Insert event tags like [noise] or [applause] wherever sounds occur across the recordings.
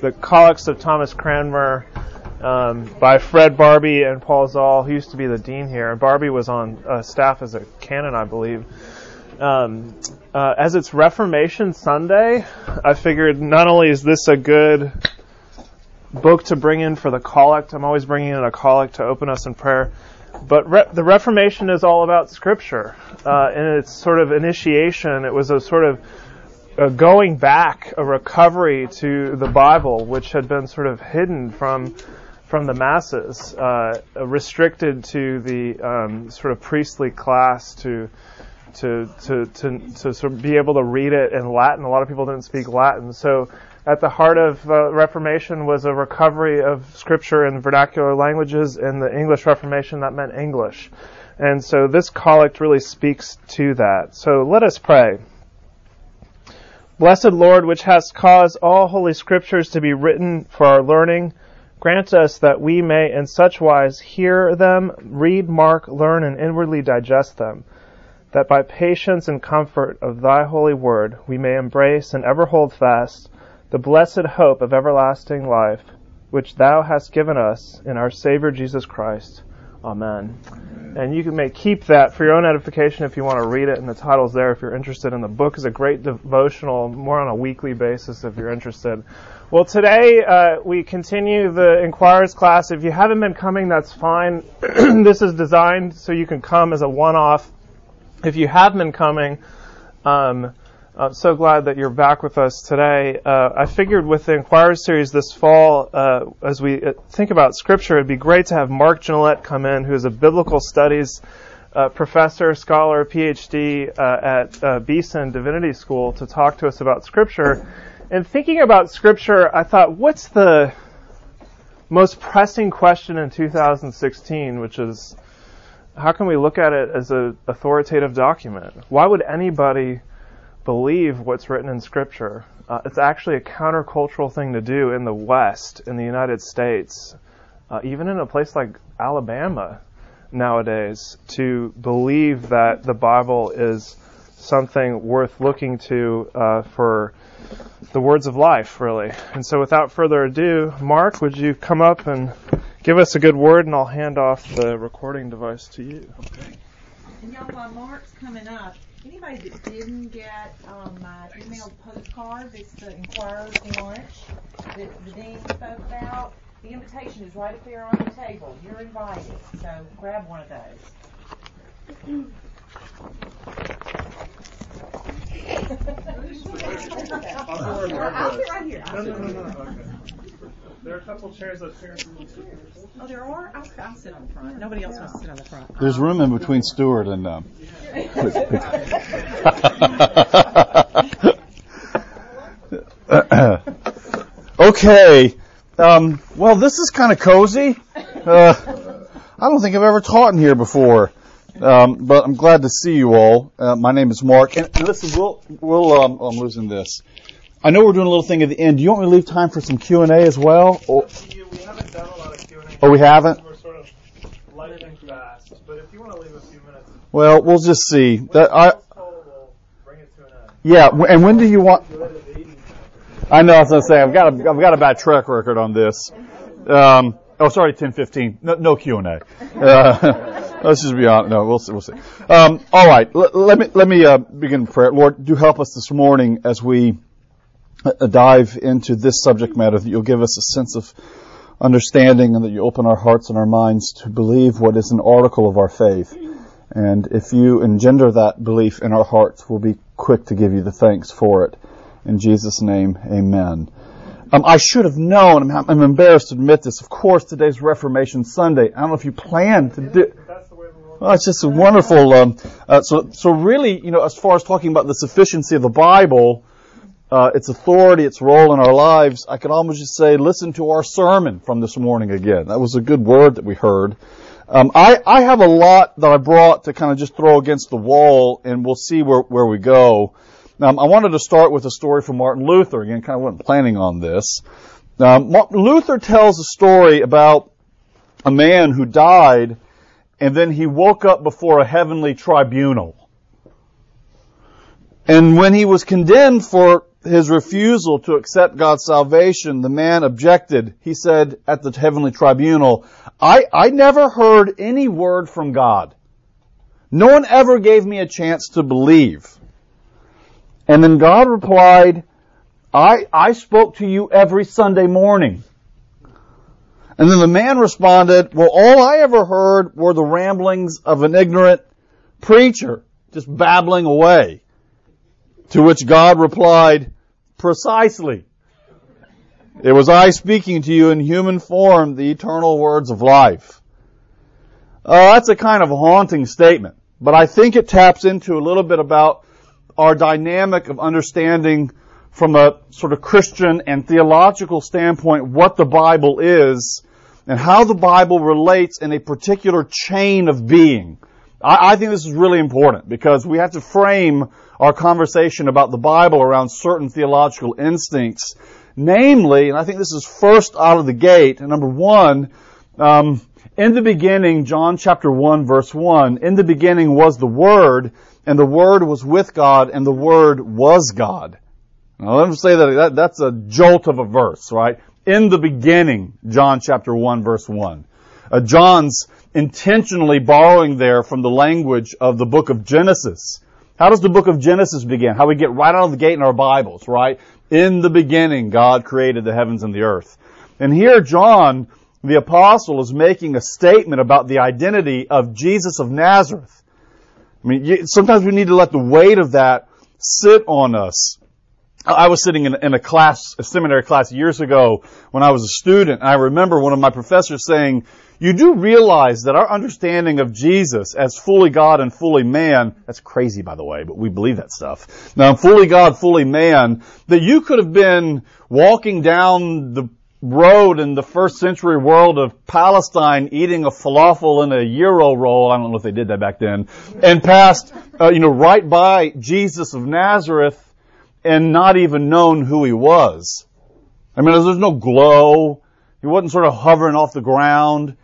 the Collects of Thomas Cranmer um, by Fred Barbee and Paul Zahl, who used to be the dean here. And Barbee was on uh, staff as a canon, I believe. Um, uh, as it's Reformation Sunday, I figured not only is this a good book to bring in for the collect, I'm always bringing in a collect to open us in prayer, but re- the Reformation is all about Scripture. Uh, and its sort of initiation, it was a sort of a going back, a recovery to the Bible, which had been sort of hidden from from the masses, uh, restricted to the um, sort of priestly class to to to to to sort of be able to read it in Latin. A lot of people didn't speak Latin, so at the heart of uh, Reformation was a recovery of Scripture in vernacular languages. In the English Reformation, that meant English, and so this collect really speaks to that. So let us pray. Blessed Lord, which hast caused all holy scriptures to be written for our learning Grant us that we may in such wise hear them, read, mark, learn, and inwardly digest them, that by patience and comfort of thy holy word we may embrace and ever hold fast the blessed hope of everlasting life, which thou hast given us in our Savior Jesus Christ. Amen. And you can may keep that for your own edification if you want to read it, and the title's there if you're interested. And the book is a great devotional, more on a weekly basis if you're interested. Well, today uh, we continue the Inquirers class. If you haven't been coming, that's fine. [clears throat] this is designed so you can come as a one-off. If you have been coming, um, I'm so glad that you're back with us today. Uh, I figured with the Inquirer series this fall, uh, as we uh, think about Scripture, it'd be great to have Mark Gignilliat come in, who is a biblical studies uh, professor, scholar, PhD uh, at uh, Beeson Divinity School, to talk to us about Scripture and thinking about scripture, I thought, what's the most pressing question in 2016, which is how can we look at it as an authoritative document? Why would anybody believe what's written in Scripture? Uh, it's actually a countercultural thing to do in the West, in the United States, uh, even in a place like Alabama nowadays, to believe that the Bible is something worth looking to uh, for the words of life, really. And so, without further ado, Mark, would you come up and give us a good word, and I'll hand off the recording device to you. Okay. And y'all, while Mark's coming up, anybody that didn't get um, my emailed postcard, it's the Inquirer's Lunch that the dean spoke about. The invitation is right up there on the table. You're invited, so grab one of those. [laughs] I'll sit right here. No, no, no, no. Okay. There are a couple chairs up here. Oh, there are? I'll, I'll sit on the front. Nobody else wants to sit on the front. There's room in between Stuart and. Um, [laughs] okay. Um, well, this is kind of cozy. Uh, I don't think I've ever taught in here before. Um, but I'm glad to see you all. Uh, my name is Mark, and, and listen, we'll we'll um, I'm losing this. I know we're doing a little thing at the end. Do you want me to leave time for some Q and A as well? Or, we haven't done a lot of Q and A. Oh, we haven't. We're sort of fast, but if you want to leave a few minutes. Well, we'll just see. That I. Yeah, and when do you want? I know. I was gonna say I've got a I've got a bad track record on this. Um, oh, sorry, ten fifteen. No, no Q and A. Uh, [laughs] Let's just be honest. No, we'll see. We'll see. Um, all right. L- let me let me uh, begin prayer. Lord, do help us this morning as we dive into this subject matter. That you'll give us a sense of understanding, and that you open our hearts and our minds to believe what is an article of our faith. And if you engender that belief in our hearts, we'll be quick to give you the thanks for it. In Jesus' name, Amen. Um, I should have known. I'm, I'm, embarrassed to admit this. Of course, today's Reformation Sunday. I don't know if you planned to do. Well, it's just a wonderful. Um, uh, so, so really, you know, as far as talking about the sufficiency of the Bible, uh, its authority, its role in our lives, I could almost just say, listen to our sermon from this morning again. That was a good word that we heard. Um, I, I have a lot that I brought to kind of just throw against the wall, and we'll see where, where we go. Um, I wanted to start with a story from Martin Luther. Again, kind of wasn't planning on this. Um, Luther tells a story about a man who died and then he woke up before a heavenly tribunal. And when he was condemned for his refusal to accept God's salvation, the man objected. He said at the heavenly tribunal, I, I never heard any word from God. No one ever gave me a chance to believe. And then God replied, I, I spoke to you every Sunday morning. And then the man responded, well, all I ever heard were the ramblings of an ignorant preacher, just babbling away. To which God replied, precisely. It was I speaking to you in human form the eternal words of life. Uh, that's a kind of haunting statement, but I think it taps into a little bit about our dynamic of understanding from a sort of Christian and theological standpoint what the Bible is and how the Bible relates in a particular chain of being. I, I think this is really important because we have to frame our conversation about the Bible around certain theological instincts. Namely, and I think this is first out of the gate, number one, um, in the beginning, John chapter 1 verse 1, in the beginning was the Word, and the Word was with God, and the Word was God. Now let me say that, that that's a jolt of a verse, right? In the beginning, John chapter 1 verse 1. Uh, John's intentionally borrowing there from the language of the book of Genesis. How does the book of Genesis begin? How we get right out of the gate in our Bibles, right? In the beginning, God created the heavens and the earth. And here John, the apostle, is making a statement about the identity of Jesus of Nazareth. I mean, sometimes we need to let the weight of that sit on us. I was sitting in, in, a class, a seminary class years ago when I was a student, and I remember one of my professors saying, you do realize that our understanding of Jesus as fully God and fully man, that's crazy by the way, but we believe that stuff. Now, fully God, fully man, that you could have been walking down the road in the first century world of Palestine eating a falafel and a gyro roll. I don't know if they did that back then. And passed, uh, you know, right by Jesus of Nazareth and not even known who he was. I mean, there's no glow. He wasn't sort of hovering off the ground.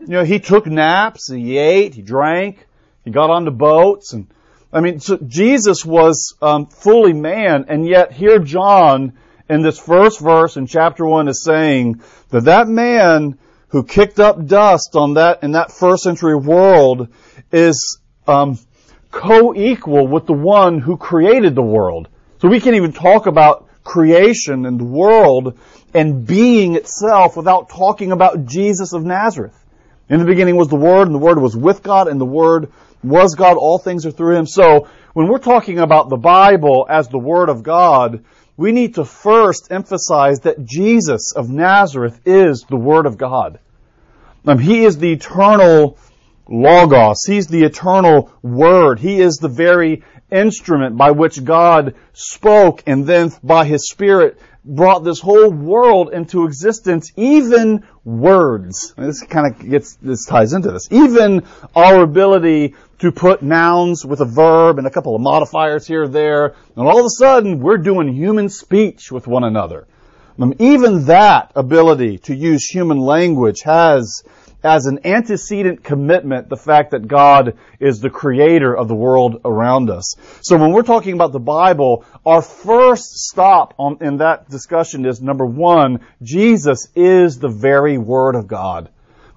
You know, he took naps, he ate, he drank, he got onto boats, and I mean, so Jesus was um, fully man, and yet here John in this first verse in chapter one is saying that that man who kicked up dust on that in that first century world is um, co-equal with the one who created the world. So we can't even talk about creation and the world and being itself without talking about Jesus of Nazareth. In the beginning was the Word, and the Word was with God, and the Word was God. All things are through Him. So when we're talking about the Bible as the Word of God, we need to first emphasize that Jesus of Nazareth is the Word of God. Um, he is the eternal Logos. He's the eternal Word. He is the very instrument by which God spoke and then by His Spirit brought this whole world into existence, even words. This kind of gets, this ties into this. Even our ability to put nouns with a verb and a couple of modifiers here or there, and all of a sudden we're doing human speech with one another. Um, even that ability to use human language has as an antecedent commitment the fact that God is the creator of the world around us. So when we're talking about the Bible, our first stop on, in that discussion is number one, Jesus is the very Word of God.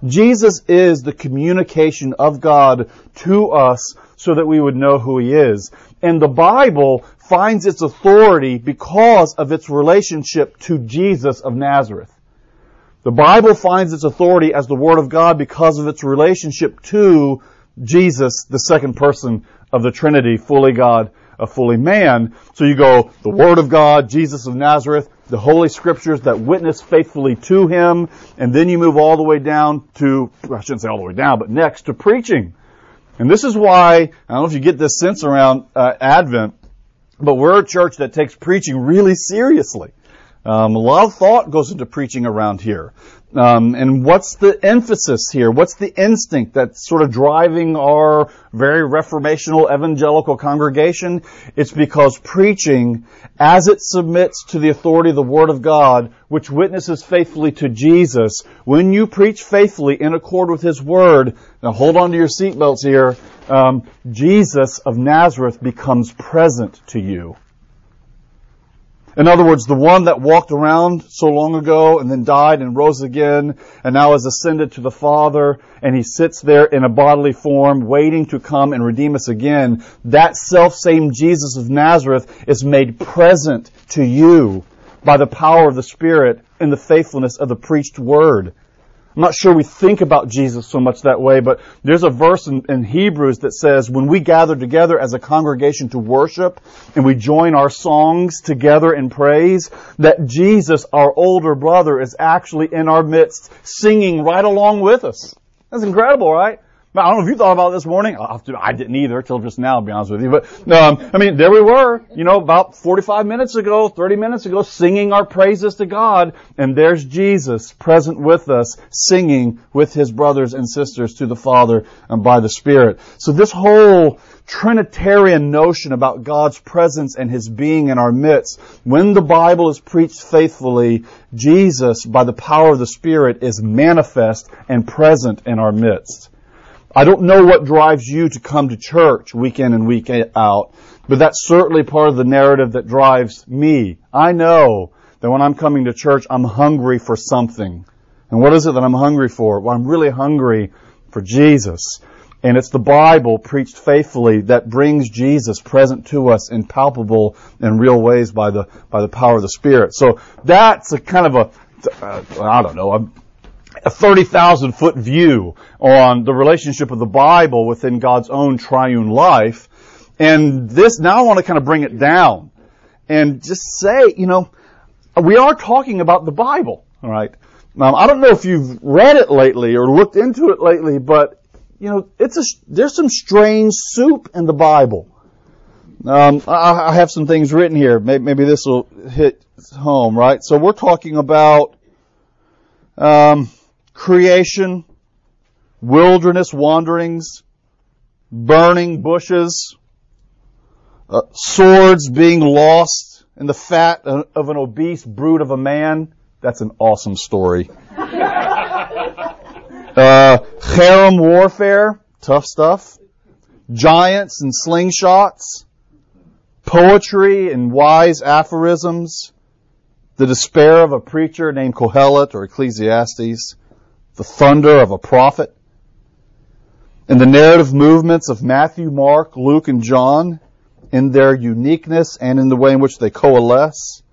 Jesus is the communication of God to us so that we would know who He is. And the Bible finds its authority because of its relationship to Jesus of Nazareth. The Bible finds its authority as the Word of God because of its relationship to Jesus, the second person of the Trinity, fully God, a fully man. So you go, the Word of God, Jesus of Nazareth, the Holy Scriptures that witness faithfully to Him, and then you move all the way down to, I shouldn't say all the way down, but next to preaching. And this is why, I don't know if you get this sense around uh, Advent, but we're a church that takes preaching really seriously. Um, a lot of thought goes into preaching around here. Um, and what's the emphasis here? What's the instinct that's sort of driving our very reformational evangelical congregation? It's because preaching, as it submits to the authority of the Word of God, which witnesses faithfully to Jesus, when you preach faithfully in accord with His Word, now hold on to your seatbelts here, um, Jesus of Nazareth becomes present to you. In other words, the one that walked around so long ago and then died and rose again and now has ascended to the Father and he sits there in a bodily form waiting to come and redeem us again, that self same Jesus of Nazareth is made present to you by the power of the Spirit and the faithfulness of the preached word. I'm not sure we think about Jesus so much that way, but there's a verse in, in, Hebrews that says when we gather together as a congregation to worship and we join our songs together in praise, that Jesus, our older brother, is actually in our midst singing right along with us. That's incredible, right? I don't know if you thought about this morning. I didn't either till just now, to be honest with you. But um, I mean, there we were, you know, about 45 minutes ago, 30 minutes ago, singing our praises to God, and there's Jesus present with us, singing with his brothers and sisters to the Father and by the Spirit. So this whole Trinitarian notion about God's presence and His being in our midst, when the Bible is preached faithfully, Jesus, by the power of the Spirit, is manifest and present in our midst. I don't know what drives you to come to church week in and week out, but that's certainly part of the narrative that drives me. I know that when I'm coming to church, I'm hungry for something. And what is it that I'm hungry for? Well, I'm really hungry for Jesus. And it's the Bible preached faithfully that brings Jesus present to us in palpable and real ways by the, by the power of the Spirit. So that's a kind of a, I don't know, a a 30,000 foot view on the relationship of the Bible within God's own triune life. And this, now I want to kind of bring it down and just say, you know, we are talking about the Bible, alright? Now, I don't know if you've read it lately or looked into it lately, but, you know, it's a, there's some strange soup in the Bible. Um, I, I have some things written here. Maybe, maybe this will hit home, right? So we're talking about, um, creation, wilderness wanderings, burning bushes, uh, swords being lost in the fat of an obese brute of a man. That's an awesome story. [laughs] uh, harem warfare, tough stuff. Giants and slingshots. Poetry and wise aphorisms. The despair of a preacher named Kohelet or Ecclesiastes the thunder of a prophet. And the narrative movements of Matthew, Mark, Luke, and John in their uniqueness and in the way in which they coalesce.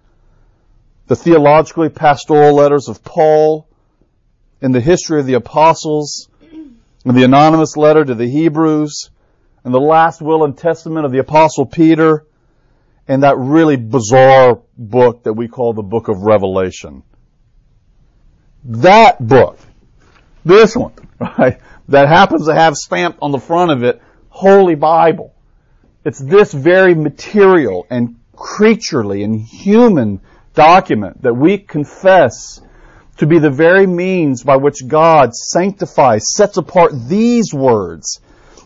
The theologically pastoral letters of Paul in the history of the apostles and the anonymous letter to the Hebrews and the last will and testament of the apostle Peter and that really bizarre book that we call the book of Revelation. That book this one, [laughs] right, that happens to have stamped on the front of it, Holy Bible. It's this very material and creaturely and human document that we confess to be the very means by which God sanctifies, sets apart these words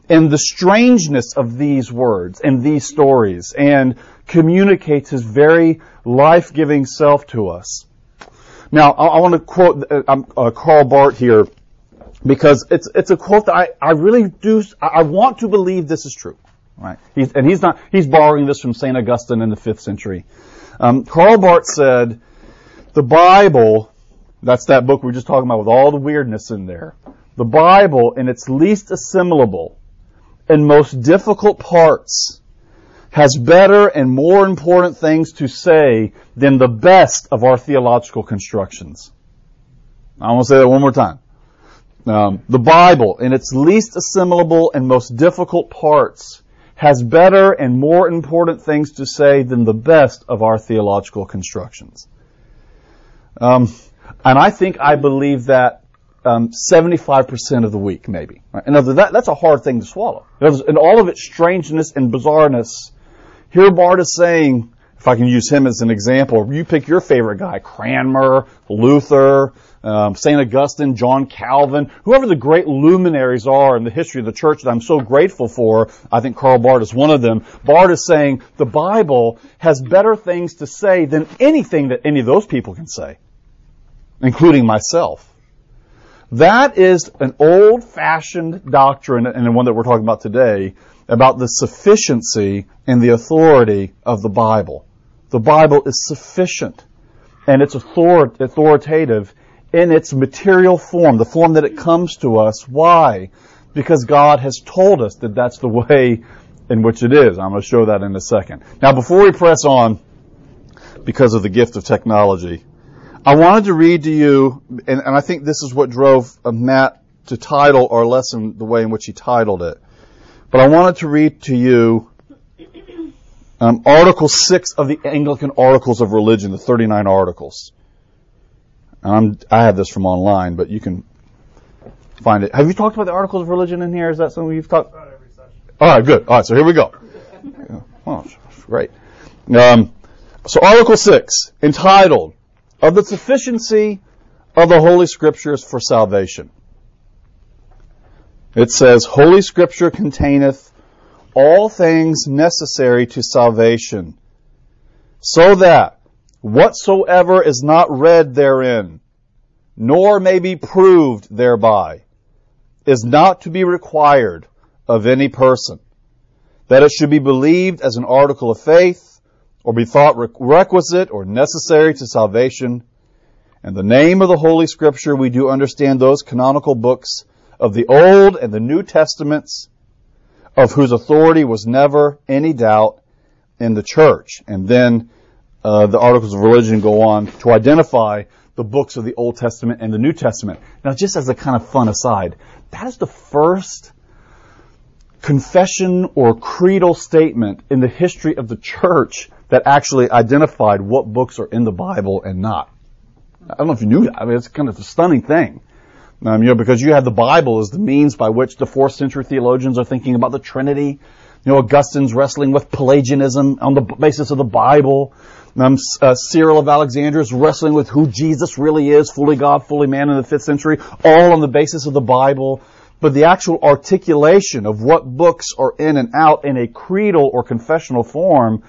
and the strangeness of these words and these stories and communicates His very life-giving self to us. Now, I, want to quote uh, uh, Karl Barth here because it's it's a quote that I, I really do I want to believe this is true, right? He's, and he's not he's borrowing this from Saint Augustine in the fifth century. Um, Karl Barth said, "The Bible, that's that book we are just talking about with all the weirdness in there. The Bible, in its least assimilable and most difficult parts." has better and more important things to say than the best of our theological constructions. I want to say that one more time. Um, the Bible, in its least assimilable and most difficult parts, has better and more important things to say than the best of our theological constructions. Um, and I think I believe that um, 75% of the week, maybe. Right? And that, that's a hard thing to swallow. In all of its strangeness and bizarreness, here Barth is saying, if I can use him as an example, you pick your favorite guy, Cranmer, Luther, um, St. Augustine, John Calvin, whoever the great luminaries are in the history of the church that I'm so grateful for, I think Karl Barth is one of them. Barth is saying the Bible has better things to say than anything that any of those people can say, including myself. That is an old fashioned doctrine, and the one that we're talking about today, about the sufficiency and the authority of the Bible. The Bible is sufficient and it's author- authoritative in its material form, the form that it comes to us. Why? Because God has told us that that's the way in which it is. I'm going to show that in a second. Now, before we press on, because of the gift of technology, I wanted to read to you, and, and I think this is what drove uh, Matt to title our lesson the way in which he titled it. But I wanted to read to you um, Article 6 of the Anglican Articles of Religion, the 39 articles. I have this from online, but you can find it. Have you talked about the Articles of Religion in here? Is that something you've talked? About? All right, good. All right, so here we go. [laughs] Oh, great. Um, so Article 6, entitled, Of the Sufficiency of the Holy Scriptures for Salvation. It says, Holy Scripture containeth all things necessary to salvation, so that whatsoever is not read therein, nor may be proved thereby, is not to be required of any person, that it should be believed as an article of faith, or be thought requisite or necessary to salvation. In the name of the Holy Scripture, we do understand those canonical books of the Old and the New Testaments, of whose authority was never any doubt in the church. And then uh, the articles of religion go on to identify the books of the Old Testament and the New Testament. Now, just as a kind of fun aside, that is the first confession or creedal statement in the history of the church that actually identified what books are in the Bible and not. I don't know if you knew that. I mean, it's kind of a stunning thing. Um, you know, because you have the Bible as the means by which the fourth century theologians are thinking about the Trinity. You know, Augustine's wrestling with Pelagianism on the basis of the Bible. Um, uh, Cyril of Alexandria is wrestling with who Jesus really is, fully God, fully man in the fifth century, all on the basis of the Bible. But the actual articulation of what books are in and out in a creedal or confessional form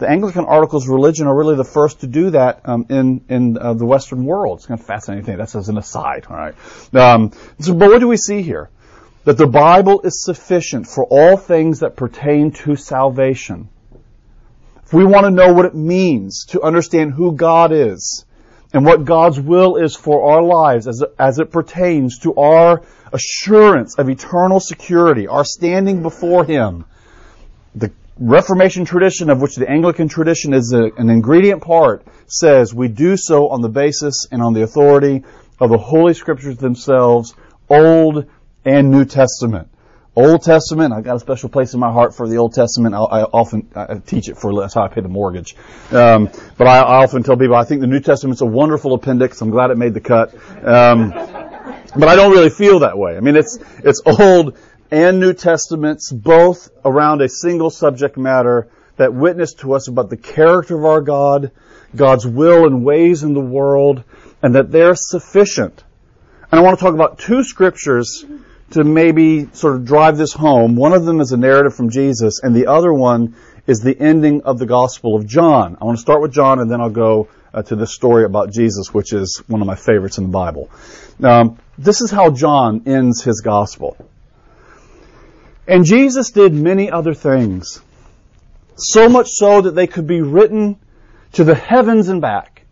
the Anglican Articles of Religion are really the first to do that um, in in uh, the Western world. It's kind of fascinating thing. That's as an aside, all right. Um, so, but what do we see here? That the Bible is sufficient for all things that pertain to salvation. If we want to know what it means to understand who God is and what God's will is for our lives as as it pertains to our assurance of eternal security, our standing before Him, the Reformation tradition, of which the Anglican tradition is a, an ingredient part, says we do so on the basis and on the authority of the Holy Scriptures themselves, Old and New Testament. Old Testament, I've got a special place in my heart for the Old Testament. I, I often I teach it for that's how I pay the mortgage. Um, but I, I, often tell people I think the New Testament's a wonderful appendix. I'm glad it made the cut. Um, but I don't really feel that way. I mean, it's it's old and New Testaments, both around a single subject matter that witness to us about the character of our God, God's will and ways in the world, and that they're sufficient. And I want to talk about two scriptures to maybe sort of drive this home. One of them is a narrative from Jesus, and the other one is the ending of the Gospel of John. I want to start with John, and then I'll go uh, to this story about Jesus, which is one of my favorites in the Bible. Um, this is how John ends his Gospel. And Jesus did many other things, so much so that they could be written to the heavens and back.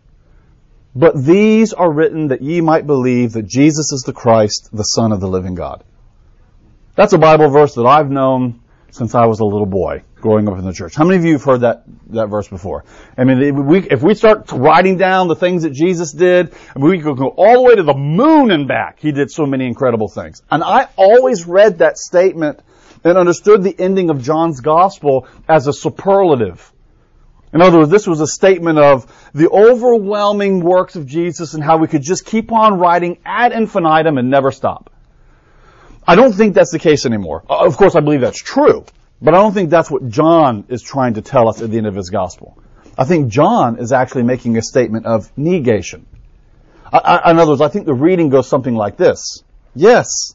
But these are written that ye might believe that Jesus is the Christ, the Son of the living God. That's a Bible verse that I've known since I was a little boy growing up in the church. How many of you have heard that, that verse before? I mean, if we, if we start writing down the things that Jesus did, we could go all the way to the moon and back. He did so many incredible things. And I always read that statement and understood the ending of John's gospel as a superlative. In other words, this was a statement of the overwhelming works of Jesus and how we could just keep on writing ad infinitum and never stop. I don't think that's the case anymore. Uh, of course, I believe that's true, but I don't think that's what John is trying to tell us at the end of his gospel. I think John is actually making a statement of negation. I, I, in other words, I think the reading goes something like this. Yes,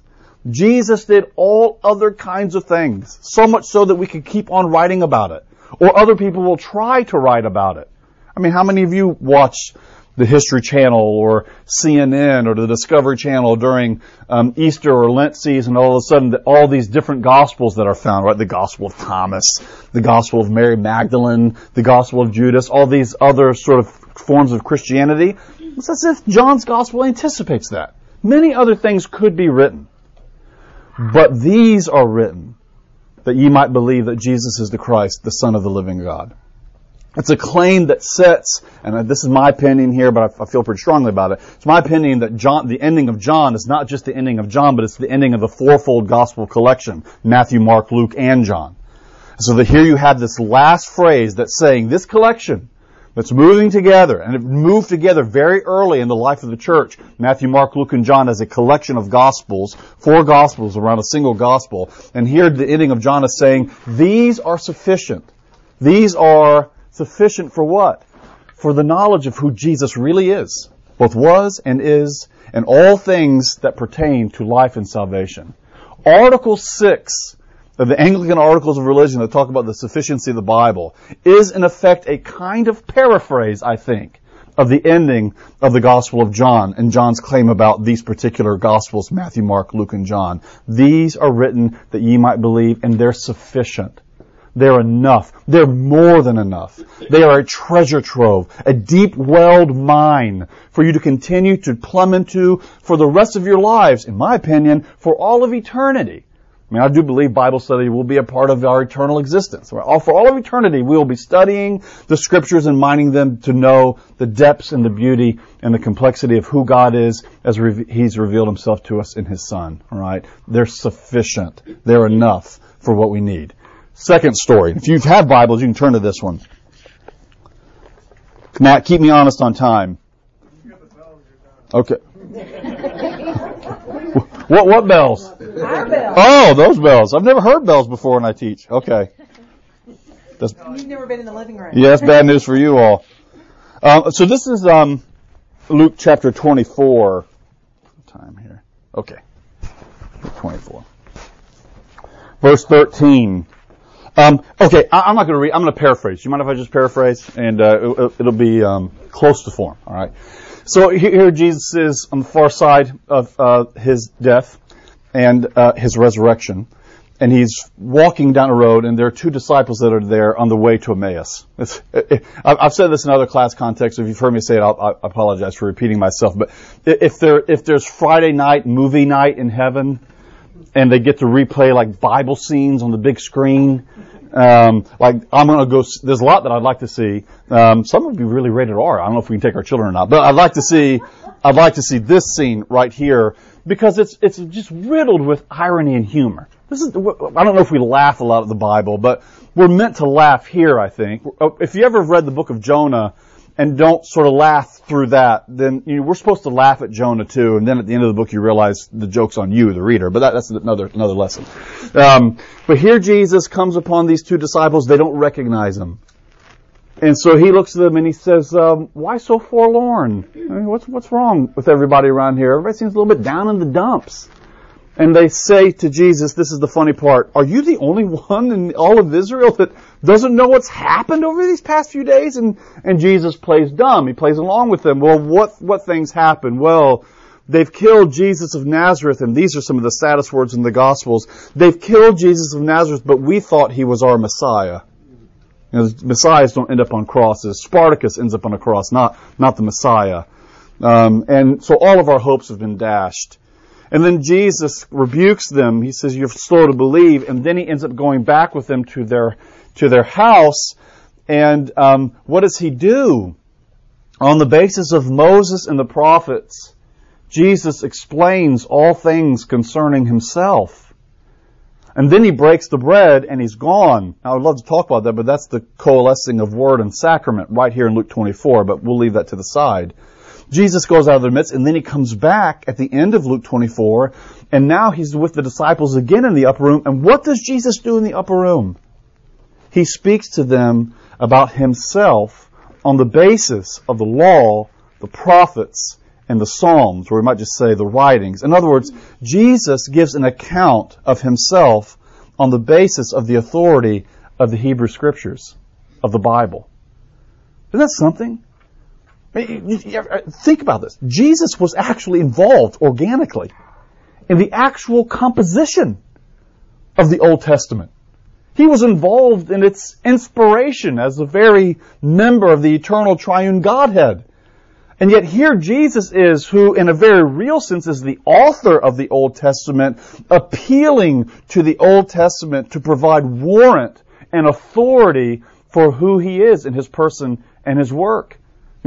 Jesus did all other kinds of things, so much so that we could keep on writing about it. Or other people will try to write about it. I mean, how many of you watch the History Channel or CNN or the Discovery Channel during um, Easter or Lent season, all of a sudden all these different gospels that are found, right? The Gospel of Thomas, the Gospel of Mary Magdalene, the Gospel of Judas, all these other sort of forms of Christianity. It's as if John's Gospel anticipates that. Many other things could be written. But these are written that ye might believe that Jesus is the Christ, the Son of the living God. It's a claim that sets, and this is my opinion here, but I feel pretty strongly about it. It's my opinion that John, the ending of John is not just the ending of John, but it's the ending of the fourfold gospel collection. Matthew, Mark, Luke, and John. So that here you have this last phrase that's saying this collection that's moving together, and it moved together very early in the life of the church. Matthew, Mark, Luke, and John as a collection of gospels, four gospels around a single gospel. And here the ending of John is saying, these are sufficient. These are sufficient for what? For the knowledge of who Jesus really is, both was and is, and all things that pertain to life and salvation. Article 6 of the Anglican Articles of Religion that talk about the sufficiency of the Bible is in effect a kind of paraphrase, I think, of the ending of the Gospel of John and John's claim about these particular Gospels, Matthew, Mark, Luke, and John. These are written that ye might believe, and they're sufficient. They're enough. They're more than enough. They are a treasure trove, a deep welled mine for you to continue to plumb into for the rest of your lives, in my opinion, for all of eternity. I mean, I do believe Bible study will be a part of our eternal existence. For all of eternity, we will be studying the scriptures and mining them to know the depths and the beauty and the complexity of who God is as He's revealed Himself to us in His Son. All right, they're sufficient. They're enough for what we need. Second story. If you've had Bibles, you can turn to this one. Matt, keep me honest on time. Okay. [laughs] what what bells? Our bells. Oh, those bells. I've never heard bells before when I teach. Okay. That's, [laughs] You've never been in the living room. yeah, that's bad news for you all. Um, so this is um, Luke chapter 24. Time here. Okay. 24. Verse 13. Um, okay, I, am not going to read. I'm going to paraphrase. You mind if I just paraphrase? And uh, it'll, it'll, be um, close to form. All right. So here Jesus is on the far side of uh, his death and uh, his resurrection. And he's walking down a road, and there are two disciples that are there on the way to Emmaus. I've said this in other class contexts. If you've heard me say it, I'll, I apologize for repeating myself. But if there, if there's Friday night movie night in heaven, and they get to replay like Bible scenes on the big screen, um, like I'm gonna go. There's a lot that I'd like to see. Um, some would be really rated R. I don't know if we can take our children or not, but I'd like to see. I'd like to see this scene right here because it's it's just riddled with irony and humor. This is I don't know if we laugh a lot at the Bible, but we're meant to laugh here. I think if you ever read the book of Jonah and don't sort of laugh through that, then you know, we're supposed to laugh at Jonah too. And then at the end of the book, you realize the joke's on you, the reader. But that, that's another another lesson. Um, but here Jesus comes upon these two disciples. They don't recognize him. And so he looks at them and he says, um, "Why so forlorn? I mean, what's what's wrong with everybody around here? Everybody seems a little bit down in the dumps." And they say to Jesus, "This is the funny part. Are you the only one in all of Israel that doesn't know what's happened over these past few days?" And and Jesus plays dumb. He plays along with them. Well, what what things happened? Well. They've killed Jesus of Nazareth, and these are some of the saddest words in the Gospels. They've killed Jesus of Nazareth, but we thought he was our Messiah. You know, messiahs don't end up on crosses. Spartacus ends up on a cross, not, not the Messiah. Um, and so all of our hopes have been dashed. And then Jesus rebukes them. He says, you're slow to believe. And then he ends up going back with them to their, to their house. And, um, what does he do? On the basis of Moses and the prophets, Jesus explains all things concerning himself. And then he breaks the bread and he's gone. Now, I would love to talk about that, but that's the coalescing of word and sacrament right here in Luke 24, but we'll leave that to the side. Jesus goes out of their midst and then he comes back at the end of Luke 24 and now he's with the disciples again in the upper room. And what does Jesus do in the upper room? He speaks to them about himself on the basis of the law, the prophets, and the Psalms, or we might just say the writings. In other words, Jesus gives an account of himself on the basis of the authority of the Hebrew Scriptures, of the Bible. Isn't that something? Uh, think about this. Jesus was actually involved organically in the actual composition of the Old Testament. He was involved in its inspiration as a very member of the eternal triune Godhead. And yet here Jesus is, who in a very real sense is the author of the Old Testament, appealing to the Old Testament to provide warrant and authority for who he is in his person and his work.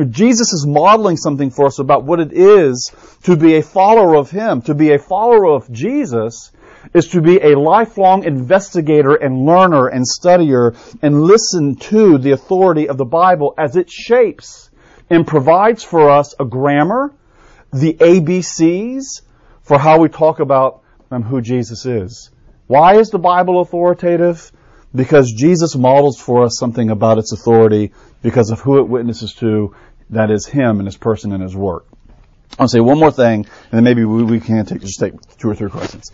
Jesus is modeling something for us about what it is to be a follower of him. To be a follower of Jesus is to be a lifelong investigator and learner and studier and listen to the authority of the Bible as it shapes and provides for us a grammar, the ABCs for how we talk about um, who Jesus is. Why is the Bible authoritative? Because Jesus models for us something about its authority because of who it witnesses to, that is Him and His person and His work. I'll say one more thing, and then maybe we, we can take, just take two or three questions.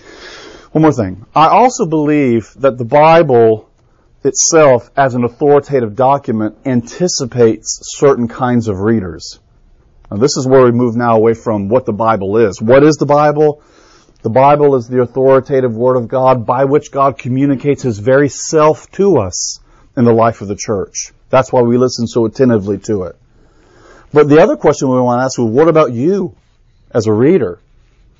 One more thing. I also believe that the Bible itself, as an authoritative document, anticipates certain kinds of readers. Now, this is where we move now away from what the Bible is. What is the Bible? The Bible is the authoritative Word of God by which God communicates His very self to us in the life of the church. That's why we listen so attentively to it. But the other question we want to ask is, what about you as a reader?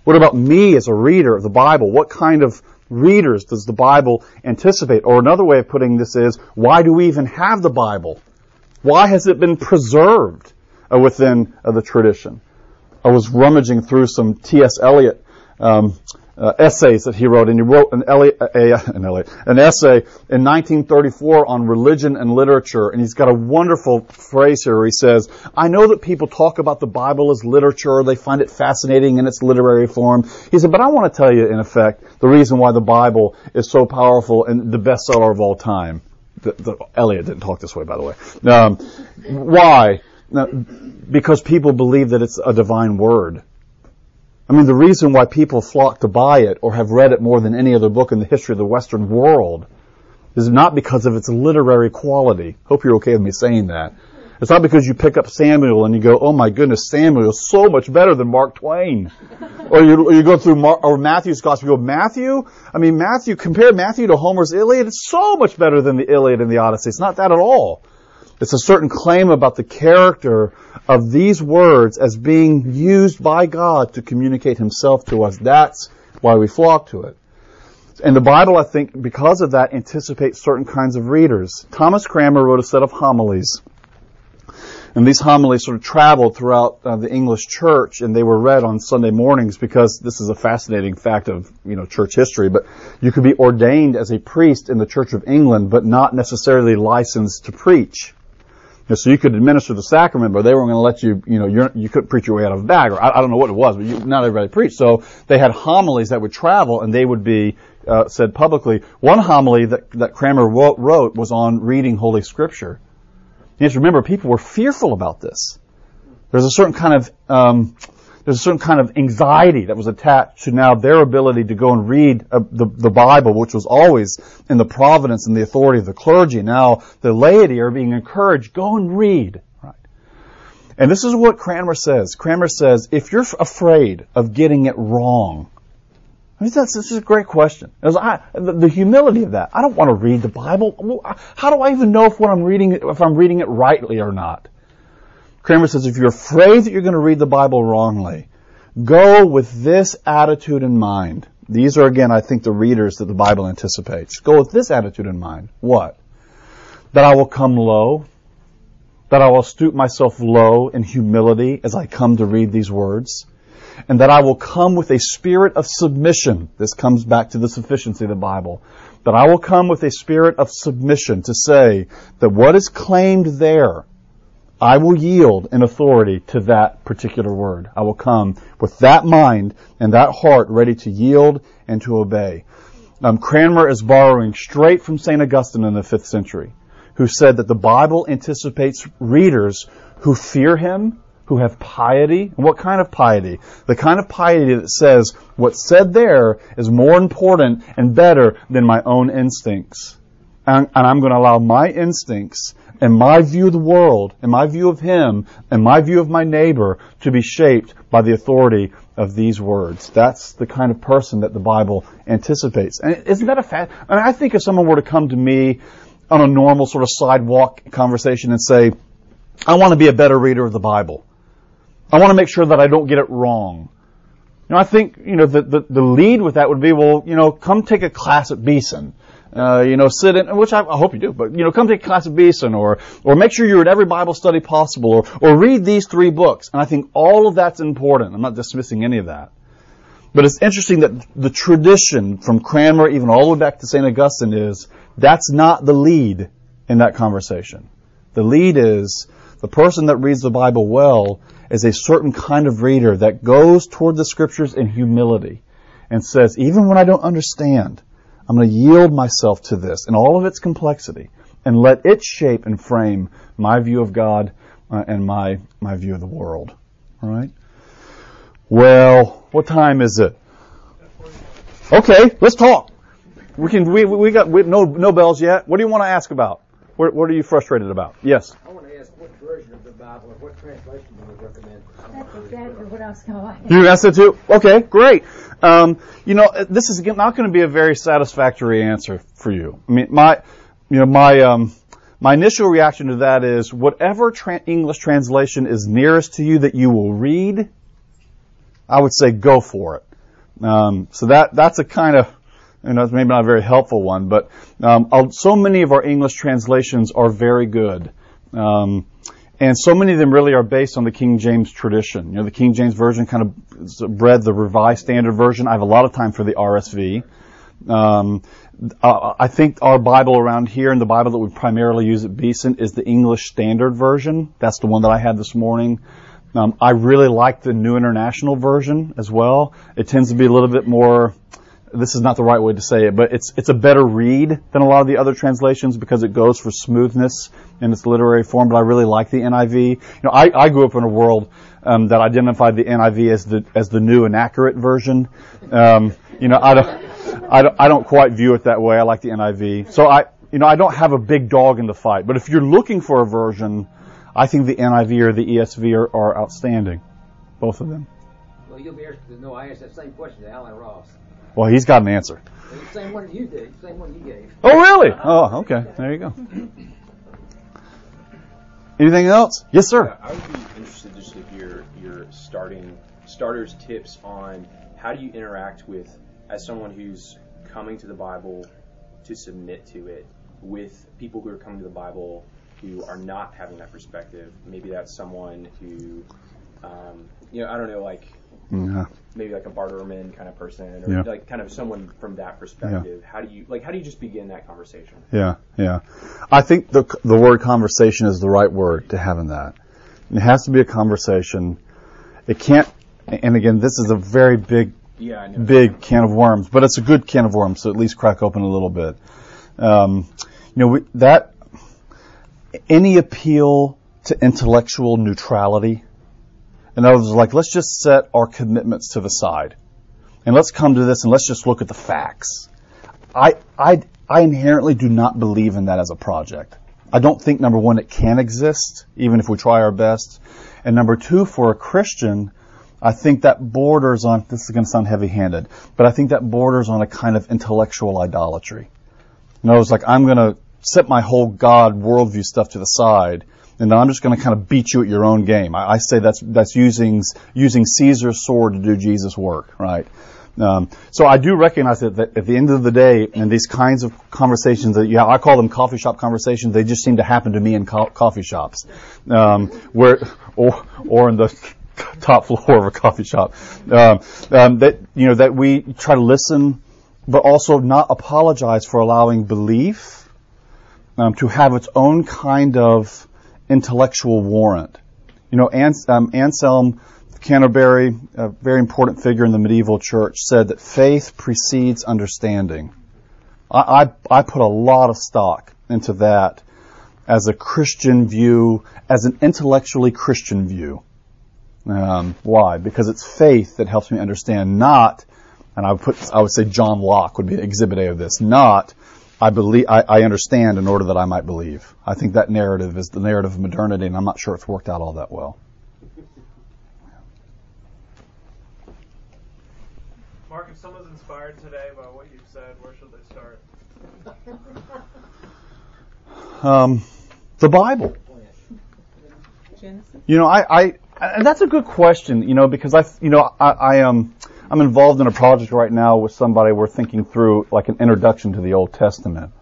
What about me as a reader of the Bible? What kind of readers does the Bible anticipate? Or another way of putting this is, why do we even have the Bible? Why has it been preserved uh, within uh, the tradition? I was rummaging through some T.S. Eliot um, uh, essays that he wrote, and he wrote an, Eliot, a, an, Eliot, an essay in 1934 on religion and literature, and he's got a wonderful phrase here where he says, I know that people talk about the Bible as literature, they find it fascinating in its literary form. He said, but I want to tell you, in effect, the reason why the Bible is so powerful and the bestseller of all time. The, the, Eliot didn't talk this way, by the way. Um, why? Now, because people believe that it's a divine word. I mean, the reason why people flock to buy it or have read it more than any other book in the history of the Western world is not because of its literary quality. Hope you're okay with me saying that. It's not because you pick up Samuel and you go, oh my goodness, Samuel is so much better than Mark Twain. or, you, or you go through Mark, or Matthew's gospel, you go, Matthew? I mean, Matthew, compare Matthew to Homer's Iliad, it's so much better than the Iliad and the Odyssey. It's not that at all. It's a certain claim about the character of these words as being used by God to communicate Himself to us. That's why we flock to it. And the Bible, I think, because of that, anticipates certain kinds of readers. Thomas Cranmer wrote a set of homilies. And these homilies sort of traveled throughout uh, the English church, and they were read on Sunday mornings because this is a fascinating fact of you know church history. But you could be ordained as a priest in the Church of England, but not necessarily licensed to preach so you could administer the sacrament, but they weren't going to let you, you know, you couldn't preach your way out of a bag, or I, I don't know what it was, but you, not everybody preached. So they had homilies that would travel, and they would be uh, said publicly. One homily that, that Cranmer wrote was on reading Holy Scripture. You have to remember, people were fearful about this. There's a certain kind of um, there's a certain kind of anxiety that was attached to now their ability to go and read uh, the, the Bible, which was always in the providence and the authority of the clergy. Now the laity are being encouraged, go and read. Right. And this is what Cranmer says. Cranmer says, if you're afraid of getting it wrong, I mean, that's, this is a great question. I, the, the, humility of that. I don't want to read the Bible. How do I even know if what I'm reading, if I'm reading it rightly or not? Cranmer says if you're afraid that you're going to read the Bible wrongly, go with this attitude in mind. These are again, I think, the readers that the Bible anticipates. Go with this attitude in mind. What? That I will come low, that I will stoop myself low in humility as I come to read these words, and that I will come with a spirit of submission. This comes back to the sufficiency of the Bible. That I will come with a spirit of submission to say that what is claimed there I will yield in authority to that particular word. I will come with that mind and that heart ready to yield and to obey. Um, Cranmer is borrowing straight from St. Augustine in the 5th century, who said that the Bible anticipates readers who fear him, who have piety. And what kind of piety? The kind of piety that says what's said there is more important and better than my own instincts. And, and I'm going to allow my instincts and my view of the world, and my view of him, and my view of my neighbor to be shaped by the authority of these words. That's the kind of person that the Bible anticipates. And isn't that a fact? I mean, I think if someone were to come to me on a normal sort of sidewalk conversation and say, I want to be a better reader of the Bible. I want to make sure that I don't get it wrong. You know, I think, you know, the, the, the lead with that would be, well, you know, come take a class at Beeson. Uh, you know, sit in, which I, I, hope you do, but, you know, come take a class at Beeson or, or make sure you're at every Bible study possible or, or read these three books. And I think all of that's important. I'm not dismissing any of that. But it's interesting that the tradition from Cranmer even all the way back to St. Augustine is that's not the lead in that conversation. The lead is the person that reads the Bible well is a certain kind of reader that goes toward the scriptures in humility and says, even when I don't understand, I'm going to yield myself to this in all of its complexity and let it shape and frame my view of God uh, and my, my view of the world. All right? Well, what time is it? Okay, let's talk. We can. We we got we, no no bells yet. What do you want to ask about? What what are you frustrated about? Yes. I want to ask what version of the Bible or what translation do you recommend? That's exactly what I was going to You asked it too. Okay, great. Um, you know, this is not going to be a very satisfactory answer for you. I mean, my you know my um, my initial reaction to that is whatever tra- English translation is nearest to you that you will read. I would say go for it. Um, so that that's a kind of you know, maybe not a very helpful one, but um, so many of our English translations are very good. Um, and so many of them really are based on the King James tradition. You know, the King James Version kind of bred the Revised Standard Version. I have a lot of time for the RSV. Um, I think our Bible around here and the Bible that we primarily use at Beeson is the English Standard Version. That's the one that I had this morning. Um, I really like the New International Version as well. It tends to be a little bit more this is not the right way to say it, but it's it's a better read than a lot of the other translations because it goes for smoothness in its literary form. But I really like the NIV. You know, I, I grew up in a world um, that identified the NIV as the as the new and accurate version. Um, you know, I don't, I don't I don't quite view it that way. I like the NIV. So I you know I don't have a big dog in the fight. But if you're looking for a version, I think the NIV or the ESV are, are outstanding, both of them. Well, you'll be interested to know I asked that same question to Alan Ross. Well, he's got an answer. The same one you did, same one you gave. Oh, really? Oh, okay. There you go. [clears throat] Anything else? Yes, sir. Yeah, I would be interested just to hear your starting starters tips on how do you interact with as someone who's coming to the Bible to submit to it with people who are coming to the Bible who are not having that perspective. Maybe that's someone who, um, you know, I don't know, like yeah. maybe like a Bart Ehrman kind of person, or yeah. like kind of someone from that perspective. Yeah. How do you like? How do you just begin that conversation? Yeah, yeah. I think the the word conversation is the right word to have in that. It has to be a conversation. It can't. And again, this is a very big, yeah, big can of worms, but it's a good can of worms. So at least crack open a little bit. Um, you know, we, that any appeal to intellectual neutrality in other words, like, let's just set our commitments to the side. And let's come to this and let's just look at the facts. I, I, I inherently do not believe in that as a project. I don't think, number one, it can exist, even if we try our best. And number two, for a Christian, I think that borders on, this is going to sound heavy handed, but I think that borders on a kind of intellectual idolatry. In other words, like, I'm going to set my whole God worldview stuff to the side and I'm just going to kind of beat you at your own game. I, I say that's that's using using Caesar's sword to do Jesus' work, right? Um, so I do recognize that, that, at the end of the day, in these kinds of conversations that have, I call them coffee shop conversations. They just seem to happen to me in co- coffee shops, um, where or or in the top floor of a coffee shop. Um, um, that you know that we try to listen, but also not apologize for allowing belief um, to have its own kind of intellectual warrant. You know, um, Anselm Canterbury, a very important figure in the medieval church, said that faith precedes understanding. I, I, I put a lot of stock into that as a Christian view, as an intellectually Christian view. Um, why? Because it's faith that helps me understand, not, and I would put, I would say John Locke would be an exhibit A of this, not I believe I, I understand in order that I might believe. I think that narrative is the narrative of modernity, and I'm not sure it's worked out all that well. Mark, if someone's inspired today by what you've said, where should they start? Um, the Bible. Genesis? You know, I, I, and that's a good question, you know, because I, you know, I, I am, I'm involved in a project right now with somebody. We're thinking through like an introduction to the Old Testament.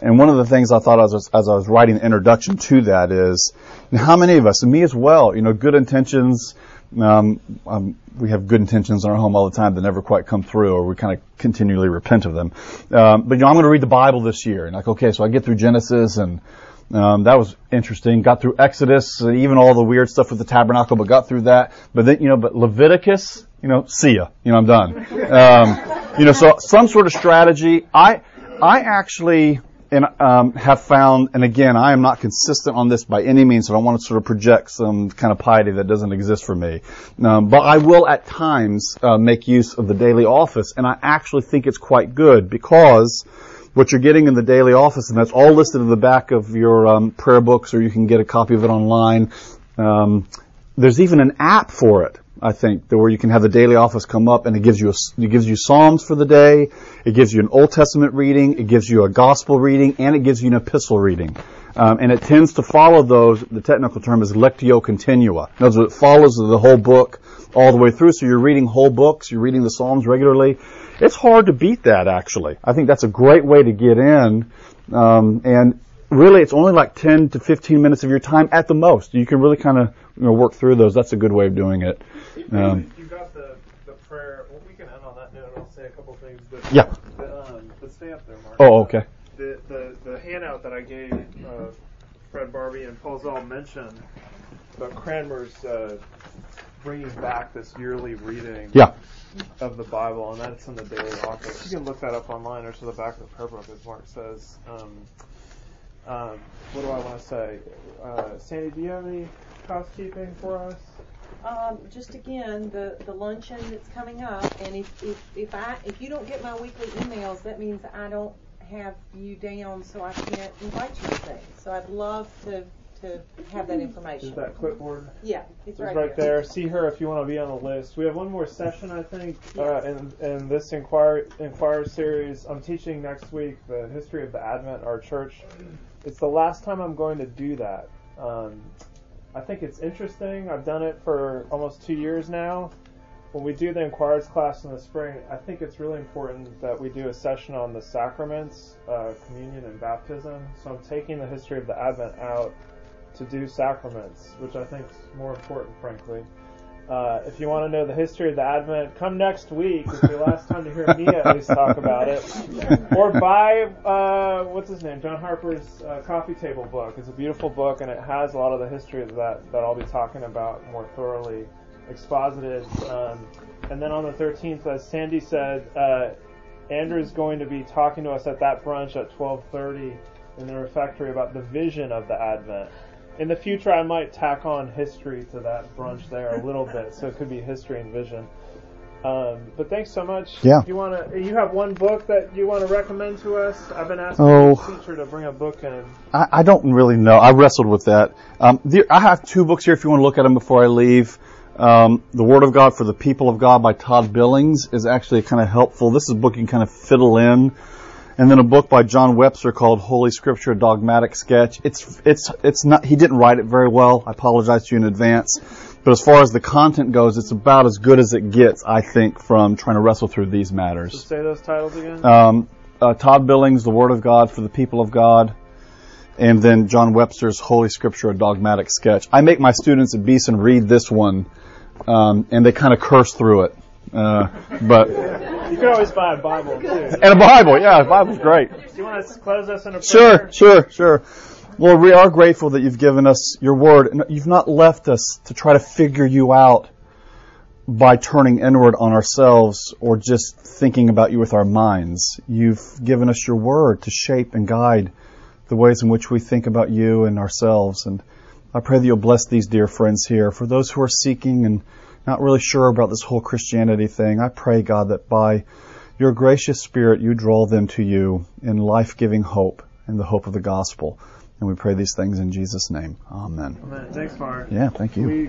And one of the things I thought as, as I was writing the introduction to that is, how many of us, and me as well, you know, good intentions, um, um, we have good intentions in our home all the time that never quite come through, or we kind of continually repent of them. Um, but you know, I'm going to read the Bible this year, and like, okay, so I get through Genesis, and um, that was interesting. Got through Exodus, and even all the weird stuff with the tabernacle, but got through that. But then, you know, but Leviticus, you know, see ya. You know, I'm done. Um, you know, so some sort of strategy. I, I actually and um, have found, and again, I am not consistent on this by any means, so I don't want to sort of project some kind of piety that doesn't exist for me. Um, but I will at times uh, make use of the daily office, and I actually think it's quite good because what you're getting in the daily office, and that's all listed in the back of your um, prayer books, or you can get a copy of it online. Um, there's even an app for it. I think, where you can have the daily office come up and it gives you a, it gives you Psalms for the day, it gives you an Old Testament reading, it gives you a Gospel reading, and it gives you an Epistle reading. Um, and it tends to follow those, the technical term is lectio continua. In other words, it follows the whole book all the way through, so you're reading whole books, you're reading the Psalms regularly. It's hard to beat that, actually. I think that's a great way to get in, um, and really it's only like 10 to 15 minutes of your time at the most. You can really kind of you know, work through those. That's a good way of doing it. Um, you got the, the prayer. Well, we can end on that note. I'll say a couple things. But yeah. The, um, stay up there, Mark. Oh, okay. The the, the handout that I gave uh, Fred Barbee and Paul Zahl mentioned about Cranmer's uh, bringing back this yearly reading. Yeah. Of the Bible, and that's in the daily office. You can look that up online, or to the back of the prayer book, as Mark says. Um, um, what do I want to say? Uh, Sandy, do you have any housekeeping for us? Um, just again, the, the luncheon that's coming up, and if, if, if I if you don't get my weekly emails, that means I don't have you down, so I can't invite you to things. So I'd love to to have that information. Is that clipboard? Yeah, it's, right, right there. See her if you want to be on the list. We have one more session, I think, uh, in in this inquire inquire series. I'm teaching next week the history of the Advent, our church. It's the last time I'm going to do that. Um, I think it's interesting. I've done it for almost two years now. When we do the Inquirers class in the spring, I think it's really important that we do a session on the sacraments, uh, communion and baptism. So I'm taking the history of the Advent out to do sacraments, which I think is more important, frankly. Uh, if you want to know the history of the Advent, come next week. It's your last time to hear me at least talk about it. Or buy, uh, what's his name, John Harper's uh, Coffee Table book. It's a beautiful book, and it has a lot of the history of that that I'll be talking about more thoroughly exposited. Um, and then on the 13th, as Sandy said, uh, Andrew's going to be talking to us at that brunch at 12:30 in the refectory about the vision of the Advent in the future, I might tack on history to that brunch there a [laughs] little bit, so it could be history and vision. Um, but thanks so much. Yeah. You want to? You have one book that you want to recommend to us? I've been asking oh, the teacher to bring a book in. I, I don't really know. I wrestled with that. Um, the, I have two books here if you want to look at them before I leave. Um, the Word of God for the People of God by Todd Billings is actually kind of helpful. This is a book you can kind of fiddle in and then a book by John Webster called Holy Scripture: a Dogmatic Sketch. It's it's it's not. He didn't write it very well. I apologize to you in advance. But as far as the content goes, it's about as good as it gets, I think, from trying to wrestle through these matters. So say those titles again. Um, uh, Todd Billings, The Word of God for the People of God, and then John Webster's Holy Scripture: A Dogmatic Sketch. I make my students at Beeson read this one, um, and they kind of curse through it. Uh, but you can always buy a Bible too. And a Bible, yeah, a Bible's great. Do you want to close us in a prayer? Sure, sure, sure. Lord, we are grateful that you've given us your word, and you've not left us to try to figure you out by turning inward on ourselves or just thinking about you with our minds. You've given us your word to shape and guide the ways in which we think about you and ourselves. And I pray that you'll bless these dear friends here. For those who are seeking and not really sure about this whole Christianity thing, I pray, God, that by your gracious Spirit, you draw them to you in life giving hope, and the hope of the gospel. And we pray these things in Jesus' name. Amen. Thanks, Mark. Yeah, thank you. We